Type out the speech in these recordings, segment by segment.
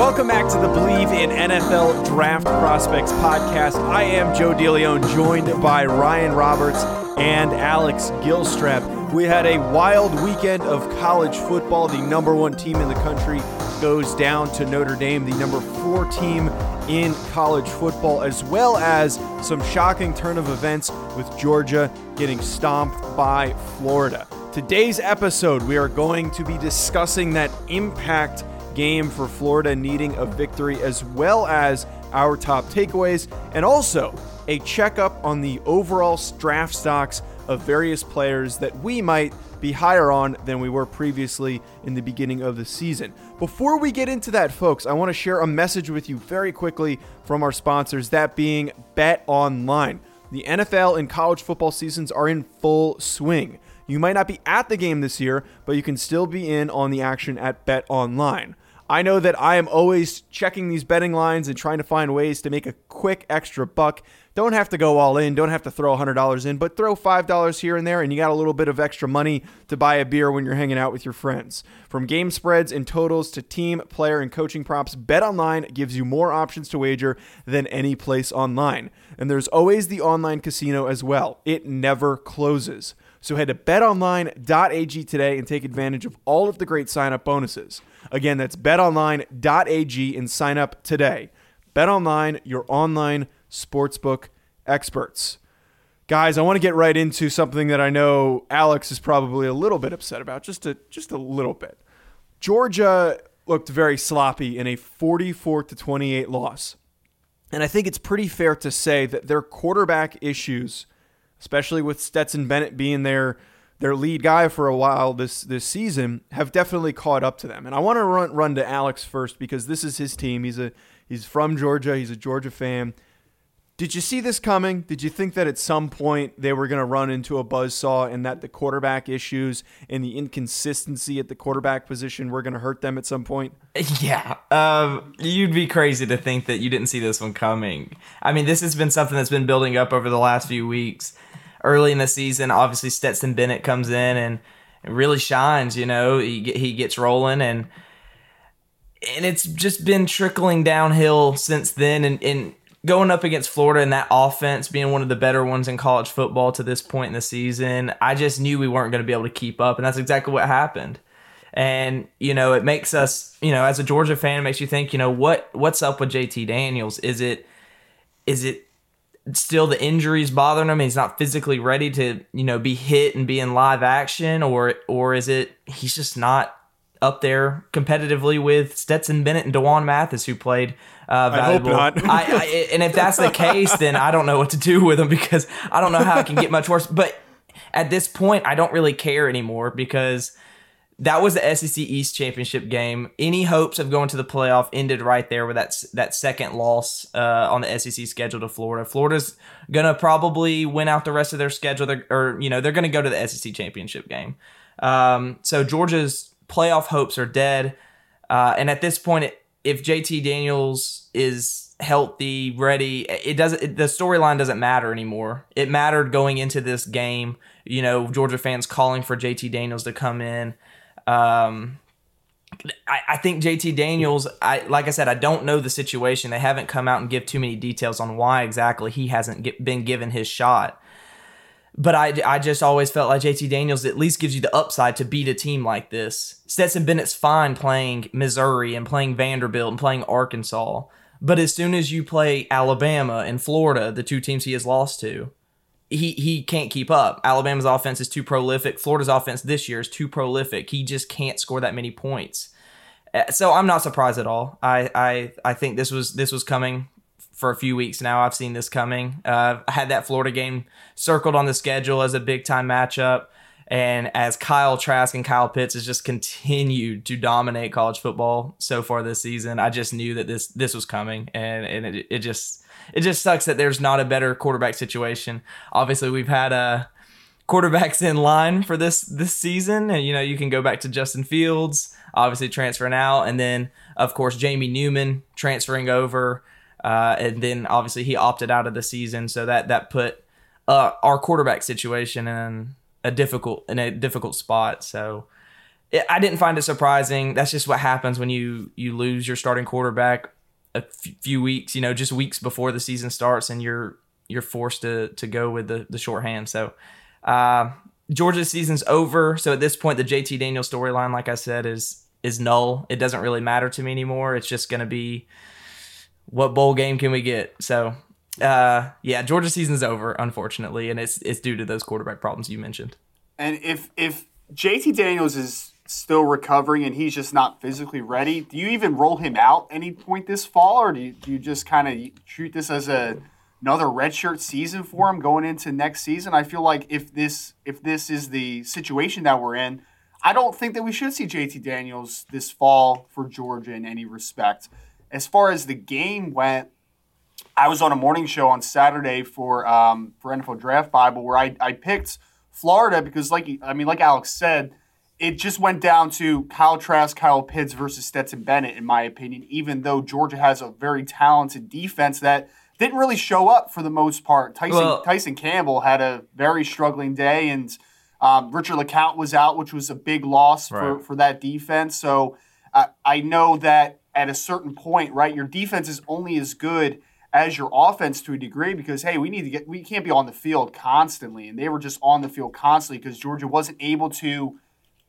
Welcome back to the Believe in NFL Draft Prospects podcast. I am Joe DeLeon, joined by Ryan Roberts and Alex Gilstrap. We had a wild weekend of college football. The number one team in the country goes down to Notre Dame, the number four team in college football, as well as some shocking turn of events with Georgia getting stomped by Florida. Today's episode, we are going to be discussing that impact game for Florida needing a victory, as well as our top takeaways, and also a checkup on the overall draft stocks of various players that we might be higher on than we were previously in the beginning of the season. Before we get into that, folks, I want to share a message with you very quickly from our sponsors, that being Bet Online. The NFL and college football seasons are in full swing. You might not be at the game this year, but you can still be in on the action at Bet Online. I know that I am always checking these betting lines and trying to find ways to make a quick extra buck. Don't have to go all in, don't have to throw $100 in, but throw $5 here and there, and you got a little bit of extra money to buy a beer when you're hanging out with your friends. From game spreads and totals to team, player, and coaching props, BetOnline gives you more options to wager than any place online. And there's always the online casino as well, it never closes. So head to betonline.ag today and take advantage of all of the great sign up bonuses. Again, that's betonline.ag and sign up today. BetOnline, your online sportsbook experts. Guys, I want to get right into something that I know Alex is probably a little bit upset about, just a just a little bit. Georgia looked very sloppy in a 44 to 28 loss. And I think it's pretty fair to say that their quarterback issues, especially with Stetson Bennett being their their lead guy for a while this this season, have definitely caught up to them. And I want to run run to Alex first because this is his team. He's a he's from Georgia. He's a Georgia fan. Did you see this coming? Did you think that at some point they were going to run into a buzzsaw and that the quarterback issues and the inconsistency at the quarterback position were going to hurt them at some point? Yeah. Um, you'd be crazy to think that you didn't see this one coming. I mean, this has been something that's been building up over the last few weeks. Early in the season, obviously Stetson Bennett comes in and really shines, you know, he, he gets rolling and and it's just been trickling downhill since then and, and going up against Florida and that offense being one of the better ones in college football to this point in the season, I just knew we weren't going to be able to keep up, and that's exactly what happened. And you know, it makes us, you know, as a Georgia fan, it makes you think, you know, what what's up with JT Daniels? Is it is it still the injuries bothering him? He's not physically ready to, you know, be hit and be in live action, or or is it he's just not up there competitively with Stetson Bennett and D'Wan Mathis, who played uh, valuable. I hope not. I, I, and if that's the case, then I don't know what to do with him because I don't know how it can get much worse. But at this point, I don't really care anymore because that was the SEC East championship game. Any hopes of going to the playoff ended right there with that that second loss uh, on the SEC schedule to Florida. Florida's gonna probably win out the rest of their schedule, they're, or you know they're gonna go to the SEC championship game. Um, so Georgia's playoff hopes are dead. Uh, and at this point, if JT Daniels is healthy, ready, it doesn't. It, the storyline doesn't matter anymore. It mattered going into this game. You know, Georgia fans calling for JT Daniels to come in. Um, I, I, think JT Daniels. I like I said, I don't know the situation. They haven't come out and give too many details on why exactly he hasn't get, been given his shot. But I, I just always felt like JT Daniels at least gives you the upside to beat a team like this. Stetson Bennett's fine playing Missouri and playing Vanderbilt and playing Arkansas. But as soon as you play Alabama and Florida, the two teams he has lost to, he he can't keep up. Alabama's offense is too prolific. Florida's offense this year is too prolific. He just can't score that many points. Uh, So I'm not surprised at all. I, I I think this was this was coming for a few weeks now. I've seen this coming. Uh, I had that Florida game circled on the schedule as a big time matchup. And as Kyle Trask and Kyle Pitts has just continued to dominate college football so far this season, I just knew that this this was coming, and and it, it just it just sucks that there's not a better quarterback situation. Obviously, we've had uh, quarterbacks in line for this this season, and you know you can go back to Justin Fields, obviously transferring out, and then of course Jamie Newman transferring over, uh, and then obviously he opted out of the season, so that that put uh, our quarterback situation in a difficult in a difficult spot. So I didn't find it surprising. That's just what happens when you you lose your starting quarterback a few weeks, you know, just weeks before the season starts, and you're you're forced to to go with the the shorthand. So uh, Georgia's season's over. So at this point, the JT Daniel storyline, like I said, is is null. It doesn't really matter to me anymore. It's just going to be what bowl game can we get. So uh, yeah, Georgia season's over, unfortunately, and it's it's due to those quarterback problems you mentioned. And if if JT Daniels is still recovering and he's just not physically ready, do you even roll him out any point this fall, or do you, do you just kind of treat this as a another redshirt season for him going into next season? I feel like if this if this is the situation that we're in, I don't think that we should see JT Daniels this fall for Georgia in any respect. As far as the game went, I was on a morning show on Saturday for um, for NFL Draft Bible where I, I picked Florida because like I mean like Alex said, it just went down to Kyle Trask, Kyle Pitts versus Stetson Bennett in my opinion. Even though Georgia has a very talented defense that didn't really show up for the most part. Tyson Well- Tyson Campbell had a very struggling day and um, Richard LeCounte was out, which was a big loss for, for that defense. So uh, I know that at a certain point, right, your defense is only as good as your offense to a degree because hey, we need to get we can't be on the field constantly, and they were just on the field constantly because Georgia wasn't able to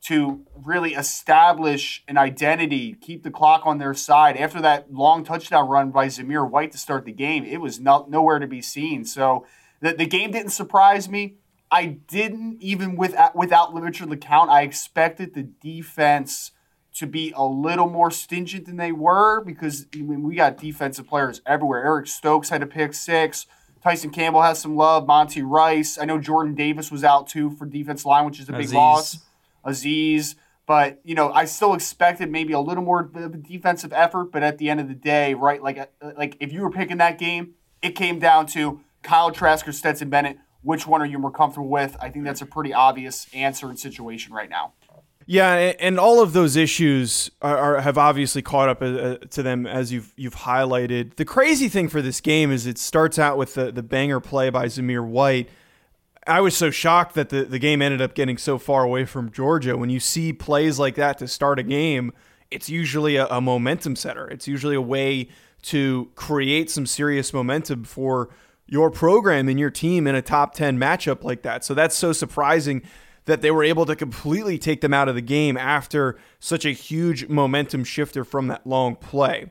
to really establish an identity, keep the clock on their side. After that long touchdown run by Zamir White to start the game, it was no, nowhere to be seen. So the, the game didn't surprise me. I didn't even with without Richard LeCounte. I expected the defense to be a little more stingent than they were because I mean, we got defensive players everywhere. Eric Stokes had a pick six. Tyson Campbell has some love. Monty Rice. I know Jordan Davis was out too for defense line, which is a big loss. Azeez. But you know, I still expected maybe a little more of a defensive effort. But at the end of the day, right, like uh, like if you were picking that game, it came down to Kyle Trask or Stetson Bennett. Which one are you more comfortable with? I think that's a pretty obvious answer and situation right now. Yeah, and all of those issues are, are have obviously caught up uh, to them as you've you've highlighted. The crazy thing for this game is it starts out with the the banger play by Zamir White. I was so shocked that the, the game ended up getting so far away from Georgia. When you see plays like that to start a game, it's usually a, a momentum setter. It's usually a way to create some serious momentum for your program and your team in a top 10 matchup like that. So that's so surprising that they were able to completely take them out of the game after such a huge momentum shifter from that long play.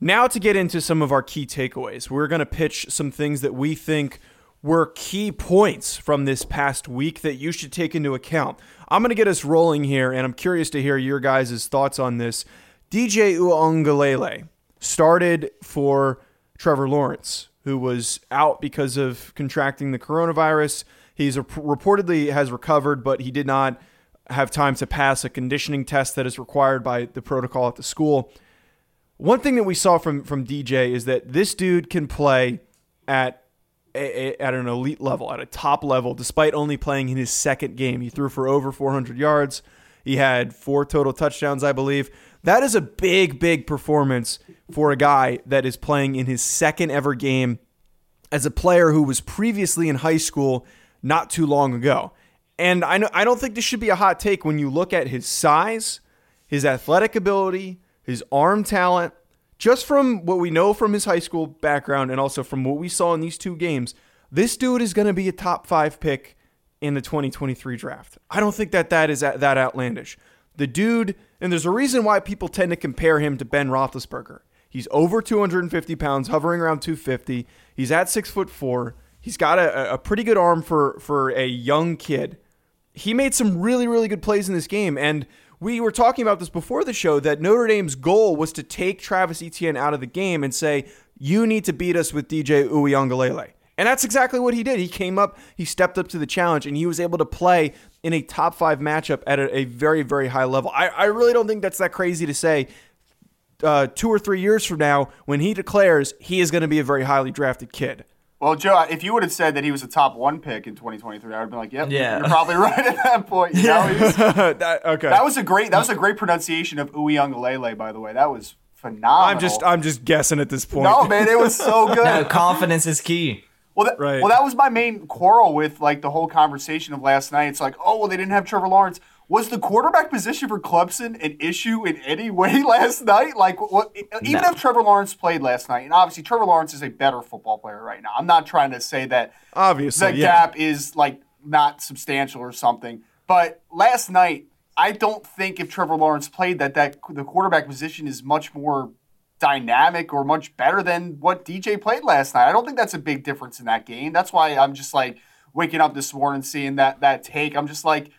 Now, to get into some of our key takeaways, we're going to pitch some things that we think were key points from this past week that you should take into account. I'm going to get us rolling here, and I'm curious to hear your guys' thoughts on this. DJ Uiagalelei started for Trevor Lawrence, who was out because of contracting the coronavirus. He's rep- reportedly has recovered, but he did not have time to pass a conditioning test that is required by the protocol at the school. One thing that we saw from from DJ is that this dude can play at a, a- at an elite level, at a top level, despite only playing in his second game. He threw for over 400 yards. He had four total touchdowns, I believe. That is a big, big performance for a guy that is playing in his second ever game as a player who was previously in high school not too long ago. And I know I don't think this should be a hot take when you look at his size, his athletic ability, his arm talent, just from what we know from his high school background and also from what we saw in these two games. This dude is going to be a top 5 pick in the 2023 draft. I don't think that that is that outlandish. The dude, and there's a reason why people tend to compare him to Ben Roethlisberger. He's over 250 pounds, hovering around 250. He's at six foot four. He's got a, a pretty good arm for for a young kid. He made some really really good plays in this game, and we were talking about this before the show that Notre Dame's goal was to take Travis Etienne out of the game and say, you need to beat us with DJ Uiagalelei. And that's exactly what he did. He came up, he stepped up to the challenge, and he was able to play in a top five matchup at a, a very, very high level. I, I really don't think that's that crazy to say. Uh, two or three years from now, when he declares he is going to be a very highly drafted kid. Well, Joe, if you would have said that he was a top one pick in 2023, I would have been like, "Yep, Yeah. you're probably right at that point." You know? Was- that, okay. that was a great that was a great pronunciation of Uiagalelei, by the way. That was phenomenal. I'm just I'm just guessing at this point. no man, it was so good. No, confidence is key. Well, that, Right. well, that was my main quarrel with like the whole conversation of last night. It's like, oh, well, they didn't have Trevor Lawrence. Was the quarterback position for Clemson an issue in any way last night? Like, what, even No. if Trevor Lawrence played last night, and obviously Trevor Lawrence is a better football player right now. I'm not trying to say that Obviously, the yeah. gap is like not substantial or something. But last night, I don't think if Trevor Lawrence played that that the quarterback position is much more dynamic or much better than what DJ played last night. I don't think that's a big difference in that game. That's why I'm just like waking up this morning seeing that that take. I'm just like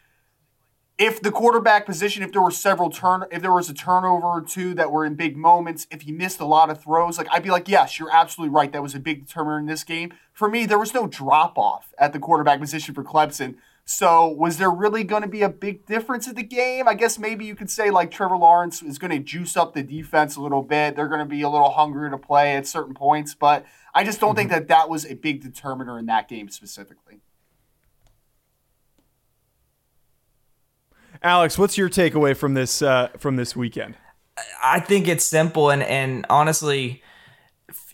if the quarterback position, if there were several turn, if there was a turnover or two that were in big moments, if he missed a lot of throws, like I'd be like, yes, you're absolutely right. That was a big determiner in this game. For me, there was no drop off at the quarterback position for Clemson. So was there really going to be a big difference in the game? I guess maybe you could say like Trevor Lawrence is going to juice up the defense a little bit. They're going to be a little hungrier to play at certain points, but I just don't mm-hmm. think that that was a big determiner in that game specifically. Alex, what's your takeaway from this uh, from this weekend? I think it's simple and and honestly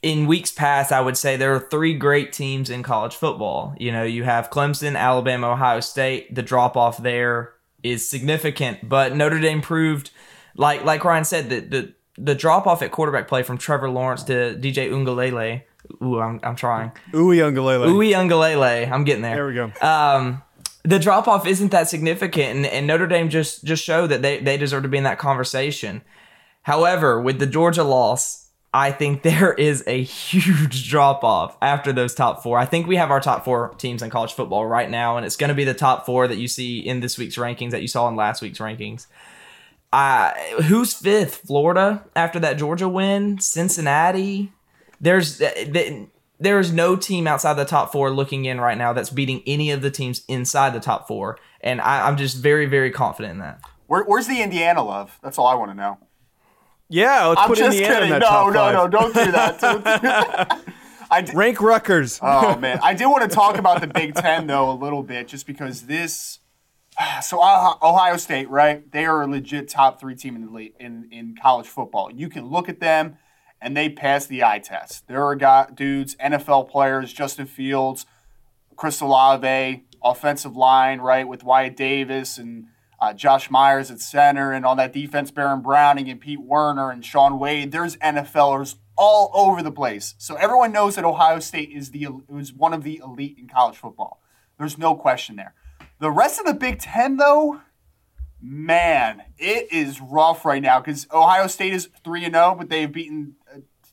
in weeks past I would say there are three great teams in college football. You know, you have Clemson, Alabama, Ohio State. The drop off there is significant, but Notre Dame proved like like Ryan said that the the drop off at quarterback play from Trevor Lawrence to DJ Ungalele. Ooh, I'm I'm trying. Uwe Ungalele. Uwe Ungalele. I'm getting there. There we go. Um, the drop off isn't that significant, and, and Notre Dame just just showed that they they deserve to be in that conversation. However, with the Georgia loss, I think there is a huge drop off after those top four. I think we have our top four teams in college football right now, and it's going to be the top four that you see in this week's rankings that you saw in last week's rankings. Uh, who's fifth? Florida after that Georgia win. Cincinnati. There's th- there is no team outside the top four looking in right now that's beating any of the teams inside the top four, and I, I'm just very very confident in that. Where, where's the Indiana love? That's all I want to know. Yeah, let's I'm put just Indiana in kidding. that No, top no, five. no, don't do that. Don't do that. I did, Rank Rutgers. oh man, I did want to talk about the Big Ten though a little bit, just because this. So uh, Ohio State, right? They are a legit top three team in the league, in in college football. You can look at them, and they pass the eye test. There are got dudes, NFL players, Justin Fields, Chris Olave, offensive line, right, with Wyatt Davis and uh, Josh Myers at center, and on that defense, Baron Browning and Pete Werner and Shaun Wade. There's NFLers all over the place. So everyone knows that Ohio State is the is one of the elite in college football. There's no question there. The rest of the Big Ten, though, man, it is rough right now because Ohio State is three and zero, but they've beaten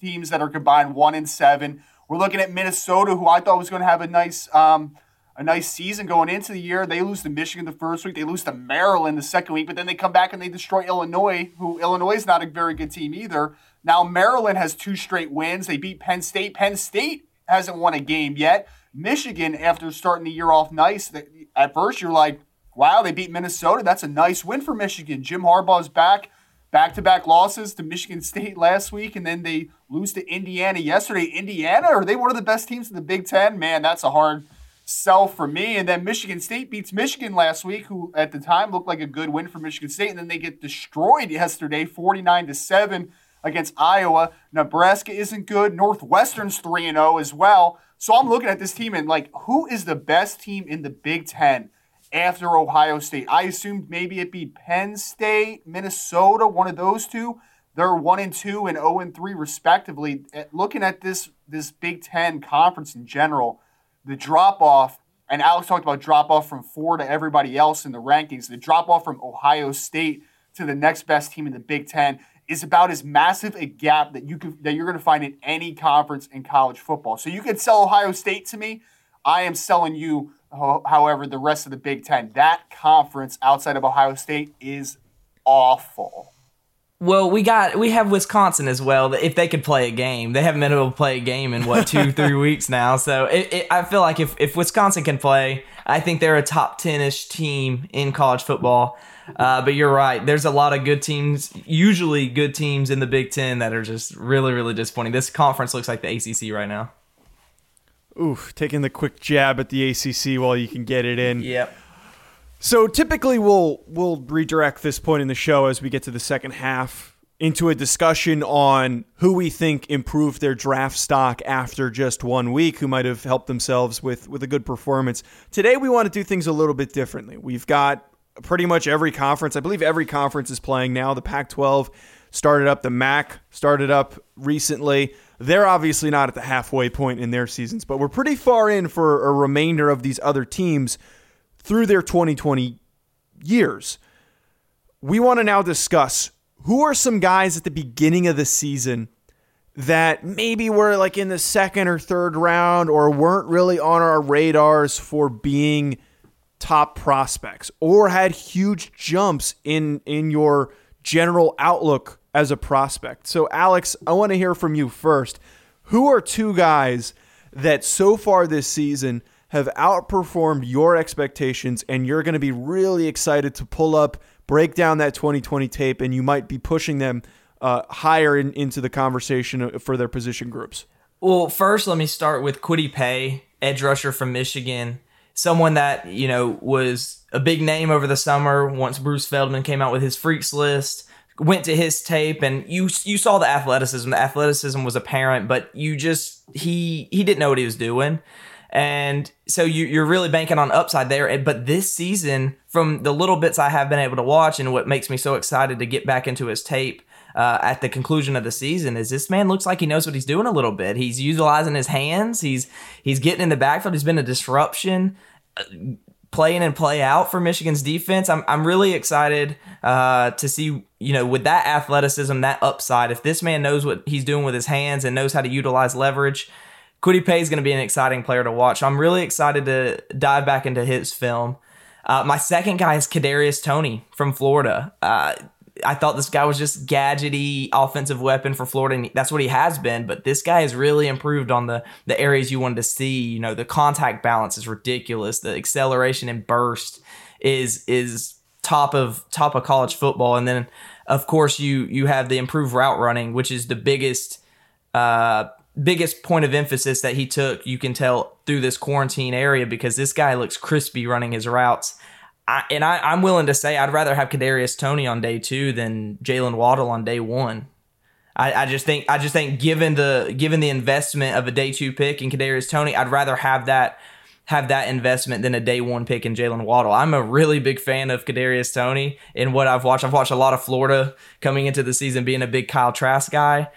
teams that are combined one and seven. We're looking at Minnesota, who I thought was going to have a nice um, a nice season going into the year. They lose to Michigan the first week. They lose to Maryland the second week, but then they come back and they destroy Illinois, who Illinois is not a very good team either. Now Maryland has two straight wins. They beat Penn State. Penn State hasn't won a game yet. Michigan, after starting the year off nice, at first you're like, wow, they beat Minnesota. That's a nice win for Michigan. Jim Harbaugh's back. Back to back losses to Michigan State last week, and then they lose to Indiana yesterday. Indiana, are they one of the best teams in the Big Ten? Man, that's a hard sell for me. And then Michigan State beats Michigan last week, who at the time looked like a good win for Michigan State, and then they get destroyed yesterday, 49 to 7 against Iowa. Nebraska isn't good. Northwestern's 3 and 0 as well. So I'm looking at this team and like, who is the best team in the Big Ten after Ohio State? I assumed maybe it'd be Penn State, Minnesota, one of those two. They're one and two and zero and three respectively. Eh, looking at this this Big Ten conference in general, the drop off, and Alex talked about drop off from four to everybody else in the rankings. The drop off from Ohio State to the next best team in the Big Ten is about as massive a gap that you that you're going to find in any conference in college football. So you could sell Ohio State to me. I am selling you, however, the rest of the Big Ten. That conference outside of Ohio State is awful. Well, we got we have Wisconsin as well. If they could play a game, they haven't been able to play a game in what two three weeks now. So it, it, I feel like if if Wisconsin can play, I think they're a top ten ish team in college football. Uh, but you're right. There's a lot of good teams, usually good teams in the Big Ten that are just really really disappointing. This conference looks like the ACC right now. Oof, taking the quick jab at the ACC while you can get it in. Yep. So typically we'll we'll redirect this point in the show as we get to the second half into a discussion on who we think improved their draft stock after just one week, who might have helped themselves with with a good performance. Today we want to do things a little bit differently. We've got pretty much every conference. I believe every conference is playing now. The Pac-12 started up, the MAC started up recently. They're obviously not at the halfway point in their seasons, but we're pretty far in for a remainder of these other teams through their 2020 years. We want to now discuss who are some guys at the beginning of the season that maybe were like in the second or third round or weren't really on our radars for being top prospects or had huge jumps in in your general outlook as a prospect. So Alex, I want to hear from you first. Who are two guys that so far this season have outperformed your expectations, and you're going to be really excited to pull up, break down that 2020 tape, and you might be pushing them uh, higher in, into the conversation for their position groups? Well, first, let me start with Kwity Paye, edge rusher from Michigan. Someone that, you know, was a big name over the summer once Bruce Feldman came out with his freaks list went to his tape and you you saw the athleticism the athleticism was apparent but you just he he didn't know what he was doing and so you, you're really banking on upside there. But this season, from the little bits I have been able to watch, and what makes me so excited to get back into his tape uh, at the conclusion of the season is this man looks like he knows what he's doing a little bit. He's utilizing his hands. He's he's getting in the backfield. He's been a disruption. Uh, playing and play out for Michigan's defense. I'm, I'm really excited uh, to see, you know, with that athleticism, that upside, if this man knows what he's doing with his hands and knows how to utilize leverage, Kwity Paye is going to be an exciting player to watch. I'm really excited to dive back into his film. Uh, my second guy is Kadarius Toney from Florida. Uh, I thought this guy was just gadgety offensive weapon for Florida, and that's what he has been. But this guy has really improved on the the areas you wanted to see. You know, the contact balance is ridiculous. The acceleration and burst is is top of top of college football. And then, of course, you you have the improved route running, which is the biggest uh, biggest point of emphasis that he took, you can tell through this quarantine area because this guy looks crispy running his routes. I, and I, am willing to say I'd rather have Kadarius Toney on day two than Jaylen Waddle on day one. I, I, just think I just think given the given the investment of a day two pick in Kadarius Toney, I'd rather have that have that investment than a day one pick in Jaylen Waddle. I'm a really big fan of Kadarius Toney and what I've watched. I've watched a lot of Florida coming into the season, being a big Kyle Trask guy.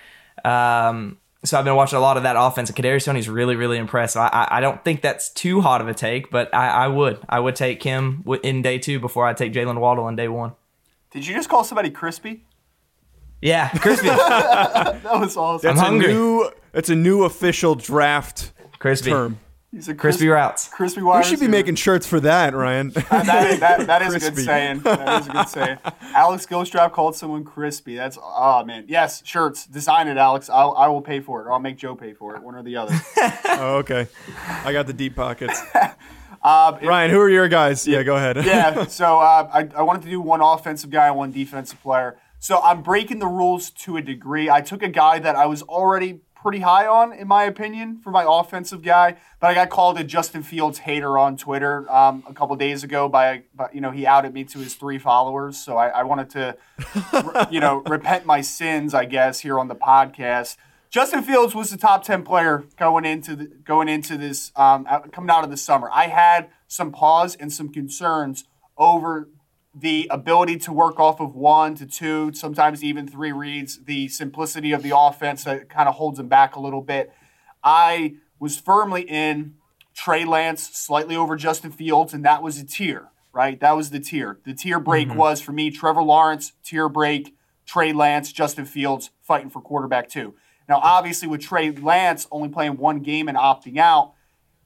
Um, so I've been watching a lot of that offense. And Kadarius Toney's really, really impressed. I, I don't think that's too hot of a take, but I, I would. I would take him in day two before I take Jaylen Waddle in day one. Did you just call somebody crispy? Yeah, crispy. that was awesome. That's I'm hungry. a new. That's a new official draft crispy. term. He's a crispy routes. Crispy We wire should be receiver. making shirts for that, Ryan. Uh, that, is, that, that is a good saying. That is a good saying. Alex Gilstrap called someone crispy. That's oh man. Yes, shirts. Design it, Alex. I'll, I will pay for it, or I'll make Joe pay for it. One or the other. oh, okay. I got the deep pockets. Um, it- Ryan, who are your guys? Yeah, go ahead. yeah. So uh, I, I wanted to do one offensive guy and one defensive player. So I'm breaking the rules to a degree. I took a guy that I was already pretty high on, in my opinion, for my offensive guy, but I got called a Justin Fields hater on Twitter um, a couple days ago by, by, you know, he outed me to his three followers. So I, I wanted to, you know, repent my sins, I guess, here on the podcast. Justin Fields was the top ten player going into the, going into this um, coming out of the summer. I had some pause and some concerns over the ability to work off of one to two, sometimes even three reads, the simplicity of the offense that kind of holds him back a little bit. I was firmly in Trey Lance slightly over Justin Fields, and that was a tier, right? That was the tier. The tier break mm-hmm. was for me Trevor Lawrence, tier break, Trey Lance, Justin Fields fighting for quarterback two. Now, obviously, with Trey Lance only playing one game and opting out,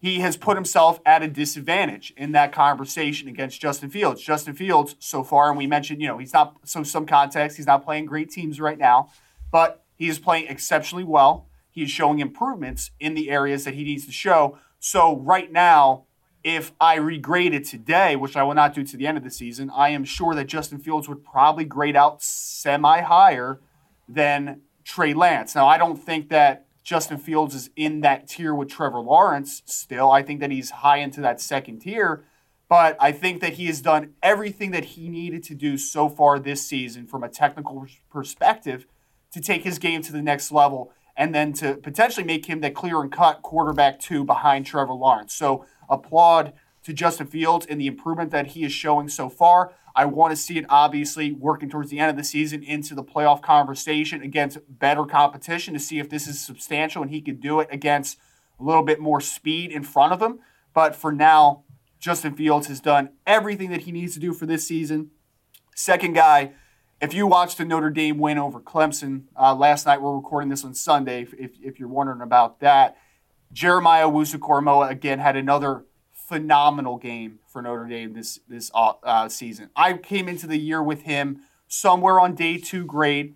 he has put himself at a disadvantage in that conversation against Justin Fields. Justin Fields, so far, and we mentioned, you know, he's not, so some context, he's not playing great teams right now, but he is playing exceptionally well. He is showing improvements in the areas that he needs to show. So, right now, if I regrade it today, which I will not do to the end of the season, I am sure that Justin Fields would probably grade out semi higher than Trey Lance. Now, I don't think that Justin Fields is in that tier with Trevor Lawrence still. I think that he's high into that second tier, but I think that he has done everything that he needed to do so far this season from a technical perspective to take his game to the next level and then to potentially make him the clear and cut quarterback two behind Trevor Lawrence. So applaud to Justin Fields and the improvement that he is showing so far. I want to see it obviously working towards the end of the season into the playoff conversation against better competition to see if this is substantial and he can do it against a little bit more speed in front of him. But for now, Justin Fields has done everything that he needs to do for this season. Second guy, if you watched the Notre Dame win over Clemson uh, last night, we're recording this on Sunday, if, if, you're wondering about that. Jeremiah Owusu again had another phenomenal game for Notre Dame this this uh, uh, season. I came into the year with him somewhere on day two grade.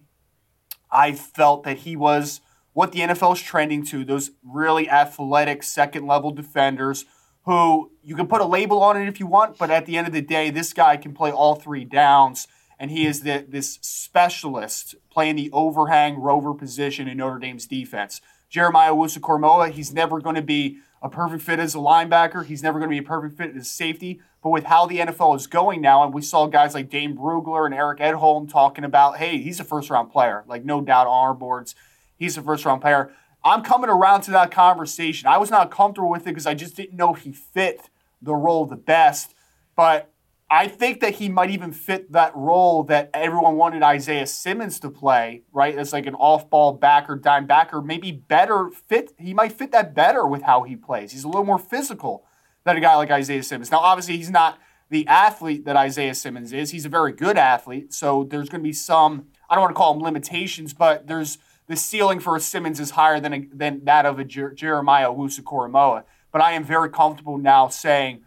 I felt that he was what the NFL is trending to those really athletic second level defenders who you can put a label on it if you want, but at the end of the day, this guy can play all three downs. And he is the, this specialist playing the overhang rover position in Notre Dame's defense. Jeremiah Owusu he's never going to be a perfect fit as a linebacker. He's never going to be a perfect fit as safety. But with how the NFL is going now, and we saw guys like Dane Brugler and Eric Edholm talking about, hey, he's a first round player, like no doubt on our boards. He's a first round player. I'm coming around to that conversation. I was not comfortable with it because I just didn't know he fit the role the best. But I think that he might even fit that role that everyone wanted Isaiah Simmons to play, right? As like an off-ball backer, dime backer, maybe better fit. He might fit that better with how he plays. He's a little more physical than a guy like Isaiah Simmons. Now, obviously, he's not the athlete that Isaiah Simmons is. He's a very good athlete, so there's going to be some. I don't want to call them limitations, but there's the ceiling for a Simmons is higher than a, than that of a Jer- Jeremiah Owusu-Koramoah. But I am very comfortable now saying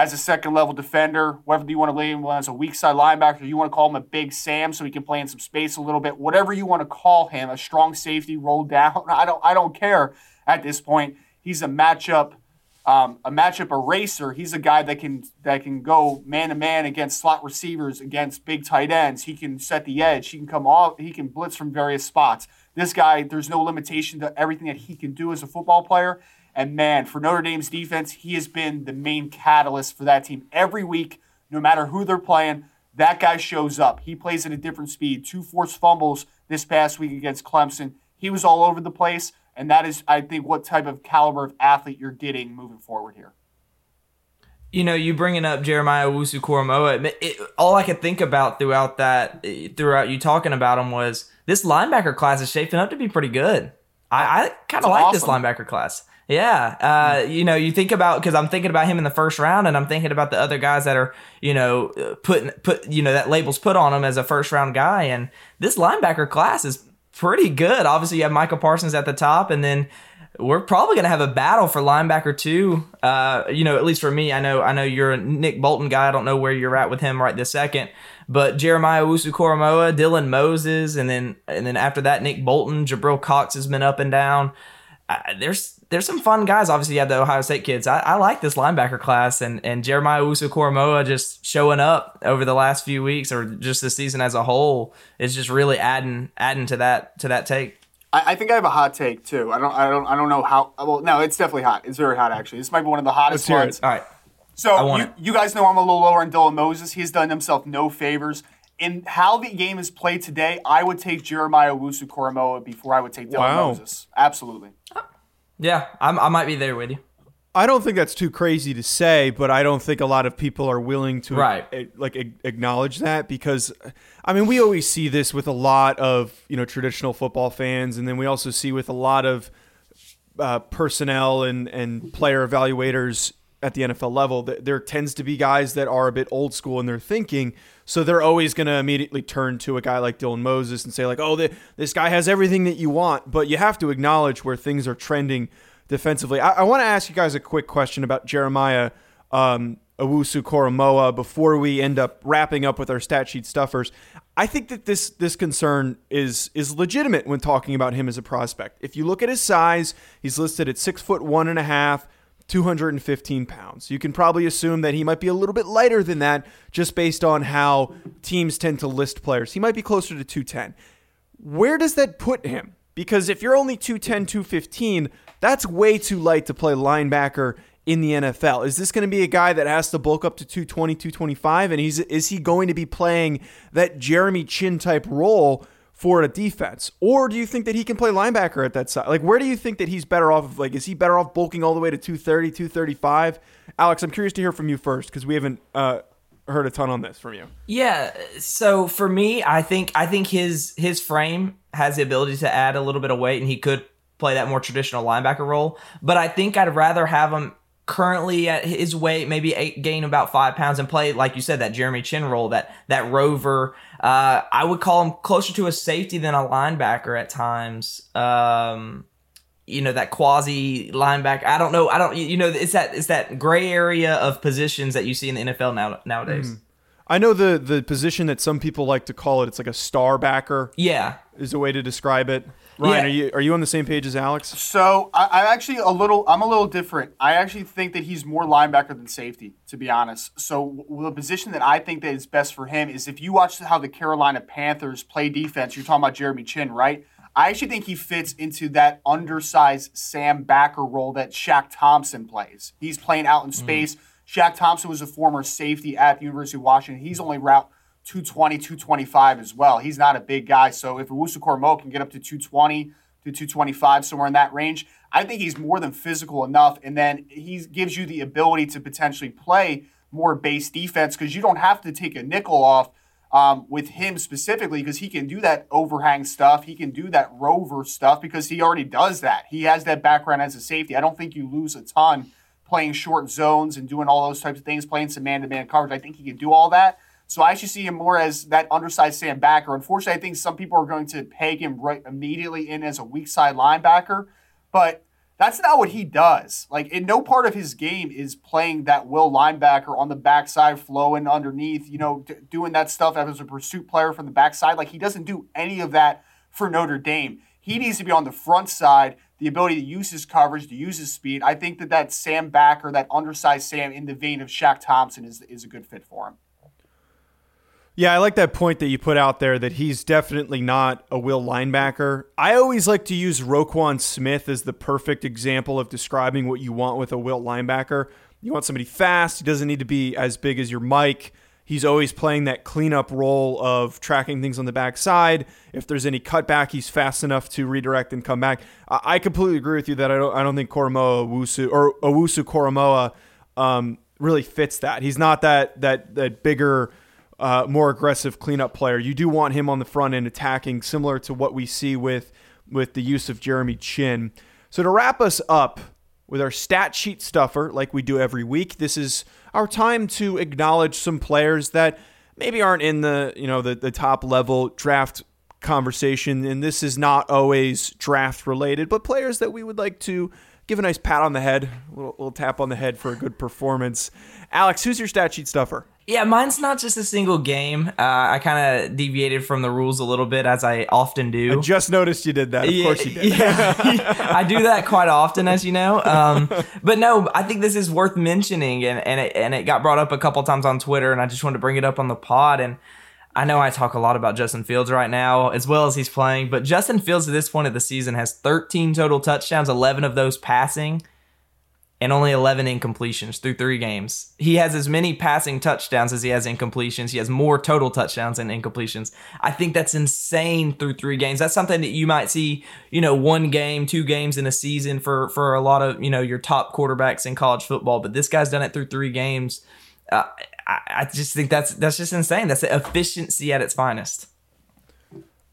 as a second level defender, whether you want to label him as a weak side linebacker, you want to call him a big Sam so he can play in some space a little bit, whatever you want to call him, a strong safety roll down. I don't I don't care at this point. He's a matchup um, a matchup eraser. He's a guy that can that can go man to man against slot receivers, against big tight ends. He can set the edge. He can come off. He can blitz from various spots. This guy, there's no limitation to everything that he can do as a football player. And man, for Notre Dame's defense, he has been the main catalyst for that team every week, no matter who they're playing. That guy shows up. He plays at a different speed. Two forced fumbles this past week against Clemson. He was all over the place. And that is, I think, what type of caliber of athlete you're getting moving forward here. You know, you bringing up Jeremiah Owusu Koramoah, all I could think about throughout that, throughout you talking about him was this linebacker class is shaping up to be pretty good. I, I kind of like awesome. this linebacker class. Yeah, uh, you know, you think about because I'm thinking about him in the first round, and I'm thinking about the other guys that are, you know, putting put you know that labels put on him as a first round guy, and this linebacker class is pretty good. Obviously, you have Micah Parsons at the top, and then we're probably going to have a battle for linebacker too. Uh, you know, at least for me, I know I know you're a Nick Bolton guy. I don't know where you're at with him right this second, but Jeremiah Owusu-Koramoah, Dylan Moses, and then and then after that, Nick Bolton, Jabril Cox has been up and down. Uh, there's there's some fun guys. Obviously, you have the Ohio State kids. I, I like this linebacker class, and and Jeremiah Owusu-Koramoah just showing up over the last few weeks, or just the season as a whole, is just really adding adding to that to that take. I, I think I have a hot take too. I don't I don't I don't know how. Well, no, it's definitely hot. It's very hot actually. This might be one of the hottest ones. All right. So you, you guys know I'm a little lower on Dylan Moses. He's done himself no favors in how the game is played today, I would take Jeremiah Owusu-Koramoah before I would take Dylan wow. Moses. Absolutely. Uh, Yeah, I'm, i might be there with you. I don't think that's too crazy to say, but I don't think a lot of people are willing to right. a, like a, acknowledge that because I mean, we always see this with a lot of, you know, traditional football fans and then we also see with a lot of uh, personnel and and player evaluators at the NFL level there tends to be guys that are a bit old school in their thinking, so they're always going to immediately turn to a guy like Dylan Moses and say like, "Oh, this guy has everything that you want," but you have to acknowledge where things are trending defensively. I, I want to ask you guys a quick question about Jeremiah um, Owusu Koramoah before we end up wrapping up with our stat sheet stuffers. I think that this this concern is is legitimate when talking about him as a prospect. If you look at his size, he's listed at six foot one and a half. 215 pounds. You can probably assume that he might be a little bit lighter than that just based on how teams tend to list players. He might be closer to 210. Where does that put him? Because if you're only 210, 215, that's way too light to play linebacker in the NFL. Is this going to be a guy that has to bulk up to 220, 225 and he's is he going to be playing that Jeremy Chinn type role for a defense? Or do you think that he can play linebacker at that side? Like where do you think that he's better off of? like is he better off bulking all the way to 230, 235? Alex, I'm curious to hear from you first cuz we haven't uh, heard a ton on this from you. Yeah, so for me, I think I think his his frame has the ability to add a little bit of weight and he could play that more traditional linebacker role, but I think I'd rather have him currently at his weight, maybe eight, gain about five pounds and play, like you said, that Jeremy Chinn role, that that rover. Uh, I would call him closer to a safety than a linebacker at times. Um, you know that quasi linebacker. I don't know. I don't. You know, it's that it's that gray area of positions that you see in the NFL now nowadays. Mm. I know the the position that some people like to call it. It's like a star backer. Yeah, is a way to describe it. Ryan, yeah. are you are you on the same page as Alex? So I, am actually a little. I'm a little different. I actually think that he's more linebacker than safety, to be honest. So the position that I think that is best for him is if you watch how the Carolina Panthers play defense. You're talking about Jeremy Chinn, right? I actually think he fits into that undersized Sam Backer role that Shaq Thompson plays. He's playing out in mm. space. Mm. Shaq Thompson was a former safety at the University of Washington. He's only route 220, 225 as well. He's not a big guy. So if Owusu Mo can get up to 220 to 225, somewhere in that range, I think he's more than physical enough. And then he gives you the ability to potentially play more base defense because you don't have to take a nickel off um, with him specifically because he can do that overhang stuff. He can do that rover stuff because he already does that. He has that background as a safety. I don't think you lose a ton playing short zones and doing all those types of things, playing some man to man coverage. I think he can do all that. So I actually see him more as that undersized Sam backer. Unfortunately, I think some people are going to peg him right immediately in as a weak side linebacker, but that's not what he does. Like in no part of his game is playing that will linebacker on the backside, flowing underneath, you know, d- doing that stuff as a pursuit player from the backside. Like he doesn't do any of that for Notre Dame. He needs to be on the front side, the ability to use his coverage, to use his speed. I think that that Sam backer, that undersized Sam in the vein of Shaq Thompson is, is a good fit for him. Yeah, I like that point that you put out there that he's definitely not a will linebacker. I always like to use Roquan Smith as the perfect example of describing what you want with a will linebacker. You want somebody fast. He doesn't need to be as big as your Mike. He's always playing that cleanup role of tracking things on the backside. If there's any cutback, he's fast enough to redirect and come back. I completely agree with you that I don't. I don't think Koramoah Owusu or Owusu Koramoah um, really fits that. He's not that that that bigger uh, more aggressive cleanup player. You do want him on the front end attacking, similar to what we see with with the use of Jeremy Chinn. So to wrap us up with our stat sheet stuffer, like we do every week, this is our time to acknowledge some players that maybe aren't in the you know the, the top level draft conversation, and this is not always draft related, but players that we would like to give a nice pat on the head, a little, little tap on the head for a good performance. Alex, who's your stat sheet stuffer? Yeah, mine's not just a single game. Uh, I kind of deviated from the rules a little bit, as I often do. I just noticed you did that. Of yeah, course you did. Yeah, I do that quite often, as you know. Um, but no, I think this is worth mentioning, and and it, and it got brought up a couple times on Twitter, and I just wanted to bring it up on the pod. And I know I talk a lot about Justin Fields right now, as well as he's playing, but Justin Fields at this point of the season has 13 total touchdowns, 11 of those passing and only 11 incompletions through three games. He has as many passing touchdowns as he has incompletions. He has more total touchdowns than incompletions. I think that's insane through three games. That's something that you might see, you know, one game, two games in a season for for a lot of you know your top quarterbacks in college football. But this guy's done it through three games. Uh, I, I just think that's that's just insane. That's efficiency at its finest.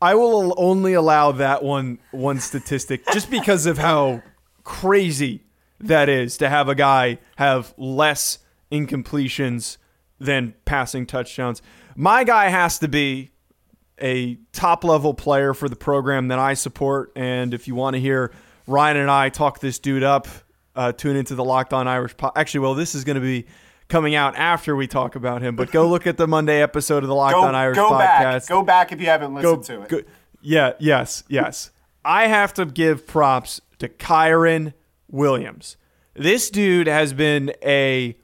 I will only allow that one one statistic just because of how crazy that is to have a guy have less incompletions than passing touchdowns. My guy has to be a top level player for the program that I support. And if you want to hear Ryan and I talk this dude up. Uh, tune into the Locked On Irish. Po- Actually, well, this is going to be coming out after we talk about him. But go look at the Monday episode of the Locked Go, On Irish go podcast. back. Go back if you haven't listened to it. go- yeah, yes, yes. I have to give props to Kyren Williams. This dude has been a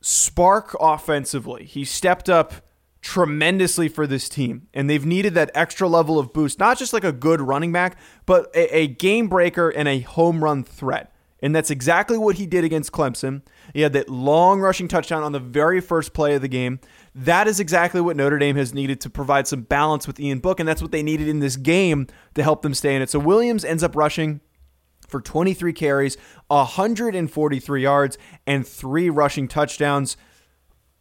spark offensively. He stepped up tremendously for this team, and they've needed that extra level of boost, not just like a good running back, but a, a game breaker and a home run threat. And that's exactly what he did against Clemson. He had that long rushing touchdown on the very first play of the game. That is exactly what Notre Dame has needed to provide some balance with Ian Book, and that's what they needed in this game to help them stay in it. So Williams ends up rushing for 23 carries, 143 yards, and three rushing touchdowns.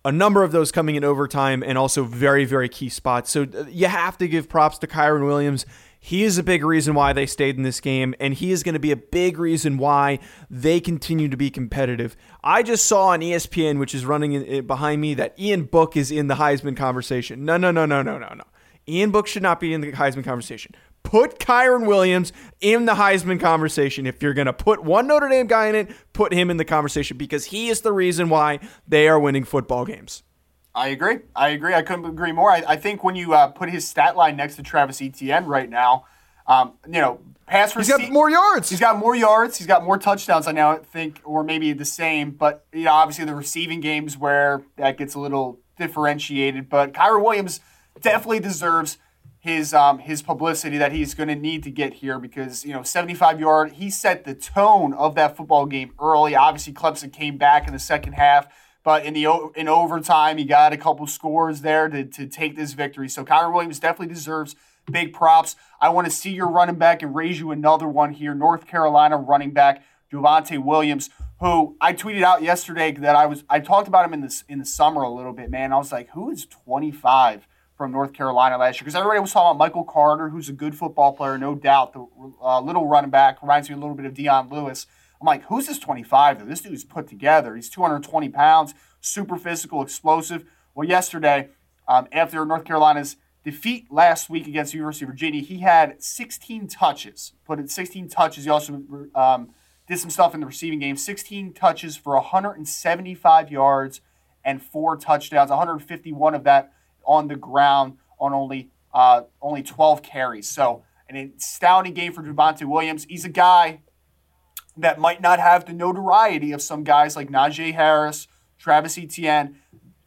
A number of those coming in overtime and also very, very key spots. So uh, you have to give props to Kyren Williams. He is a big reason why they stayed in this game, and he is going to be a big reason why they continue to be competitive. I just saw on ESPN, which is running in, in- behind me, that Ian Book is in the Heisman conversation. No, no, no, no, no, no, no. Ian Book should not be in the Heisman conversation. Put Kyren Williams in the Heisman conversation. If you're going to put one Notre Dame guy in it, put him in the conversation because he is the reason why they are winning football games. I agree. I agree. I couldn't agree more. I, I think when you uh, put his stat line next to Travis Etienne right now, um, you know, pass He's receipt. got more yards. He's got more yards. He's got more touchdowns. I now think, or maybe the same. But you know, obviously the receiving games where that gets a little differentiated. But Kyren Williams definitely deserves his um, his publicity that he's going to need to get here because you know 75 yard. He set the tone of that football game early. Obviously, Clemson came back in the second half. But in the in overtime, he got a couple scores there to, to take this victory. So Kyren Williams definitely deserves big props. I want to see your running back and raise you another one here. North Carolina running back Javonte Williams, who I tweeted out yesterday that I was I talked about him in this in the summer a little bit, man. I was like, who is 25 from North Carolina last year? Because everybody was talking about Michael Carter, who's a good football player, no doubt. The uh, little running back reminds me a little bit of Dion Lewis. I'm like, who's this 25 though? This dude's put together. He's 220 pounds, super physical, explosive. Well, yesterday, um, after North Carolina's defeat last week against the University of Virginia, he had 16 touches. Put in 16 touches. He also um, did some stuff in the receiving game. 16 touches for 175 yards and four touchdowns. 151 of that on the ground on only uh, only 12 carries. So an astounding game for Javonte Williams. He's a guy that might not have the notoriety of some guys like Najee Harris, Travis Etienne,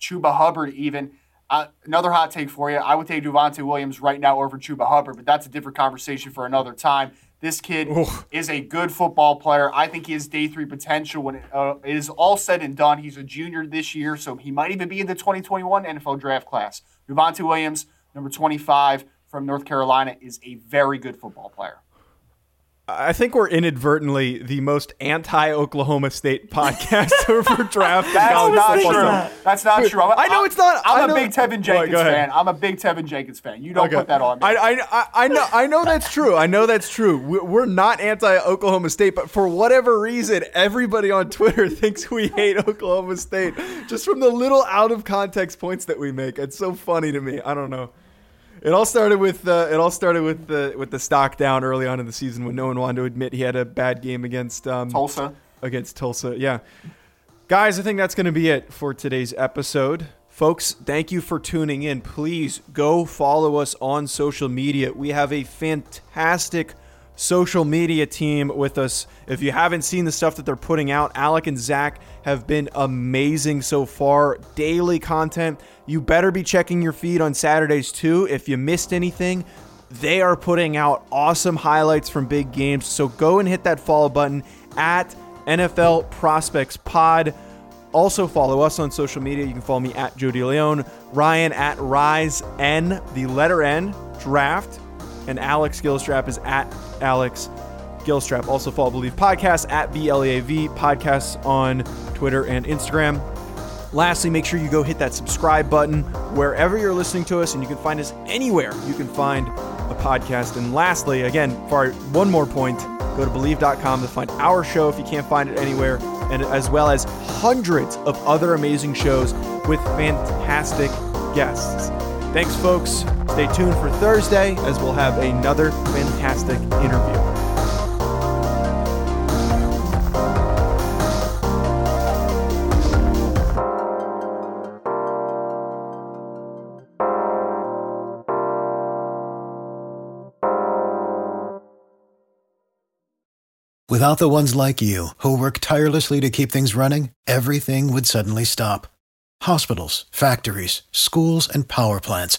Chuba Hubbard, even. Uh, another hot take for you. I would take Javonte Williams right now over Chuba Hubbard, but that's a different conversation for another time. This kid is a good football player. I think he has day three potential when it, uh, it is all said and done. He's a junior this year, so he might even be in the 2021 NFL draft class. Javonte Williams, number 25 from North Carolina, is a very good football player. I think we're inadvertently the most anti-Oklahoma State podcast over draft. That's college not true. stuff. That's not true. I'm, I know it's not- I'm a big Teven Jenkins fan. I'm a big Teven Jenkins fan. You don't Okay. put that on me. I, I, I- I know I know that's true. I know that's true. We're not anti Oklahoma State, but for whatever reason, everybody on Twitter thinks we hate Oklahoma State just from the little out of context points that we make. It's so funny to me. I don't know. It all started with uh, it all started with the with the stock down early on in the season when no one wanted to admit he had a bad game against um, Tulsa. against Tulsa. Yeah. Guys, I think that's going to be it for today's episode. Folks, thank you for tuning in. Please go follow us on social media. We have a fantastic social media team with us. If you haven't seen the stuff that they're putting out, Alec and Zach have been amazing so far. Daily content. You better be checking your feed on Saturdays too. If you missed anything, they are putting out awesome highlights from big games. So go and hit that follow button at NFL Prospects Pod. Also follow us on social media. You can follow me at Joe DeLeon, Ryan at Rise N, the letter N, draft, and Alex Gilstrap is at Alex Gilstrap. Also follow Bleav Podcast at BLEAV Podcasts on Twitter and Instagram. Lastly, make sure you go hit that subscribe button wherever you're listening to us, and you can find us anywhere you can find a podcast. And lastly, again, for one more point, go to bleav.com to find our show if you can't find it anywhere, and as well as hundreds of other amazing shows with fantastic guests. Thanks, folks. Stay tuned for Thursday as we'll have another fantastic interview. Without the ones like you, who work tirelessly to keep things running, everything would suddenly stop. Hospitals, factories, schools, and power plants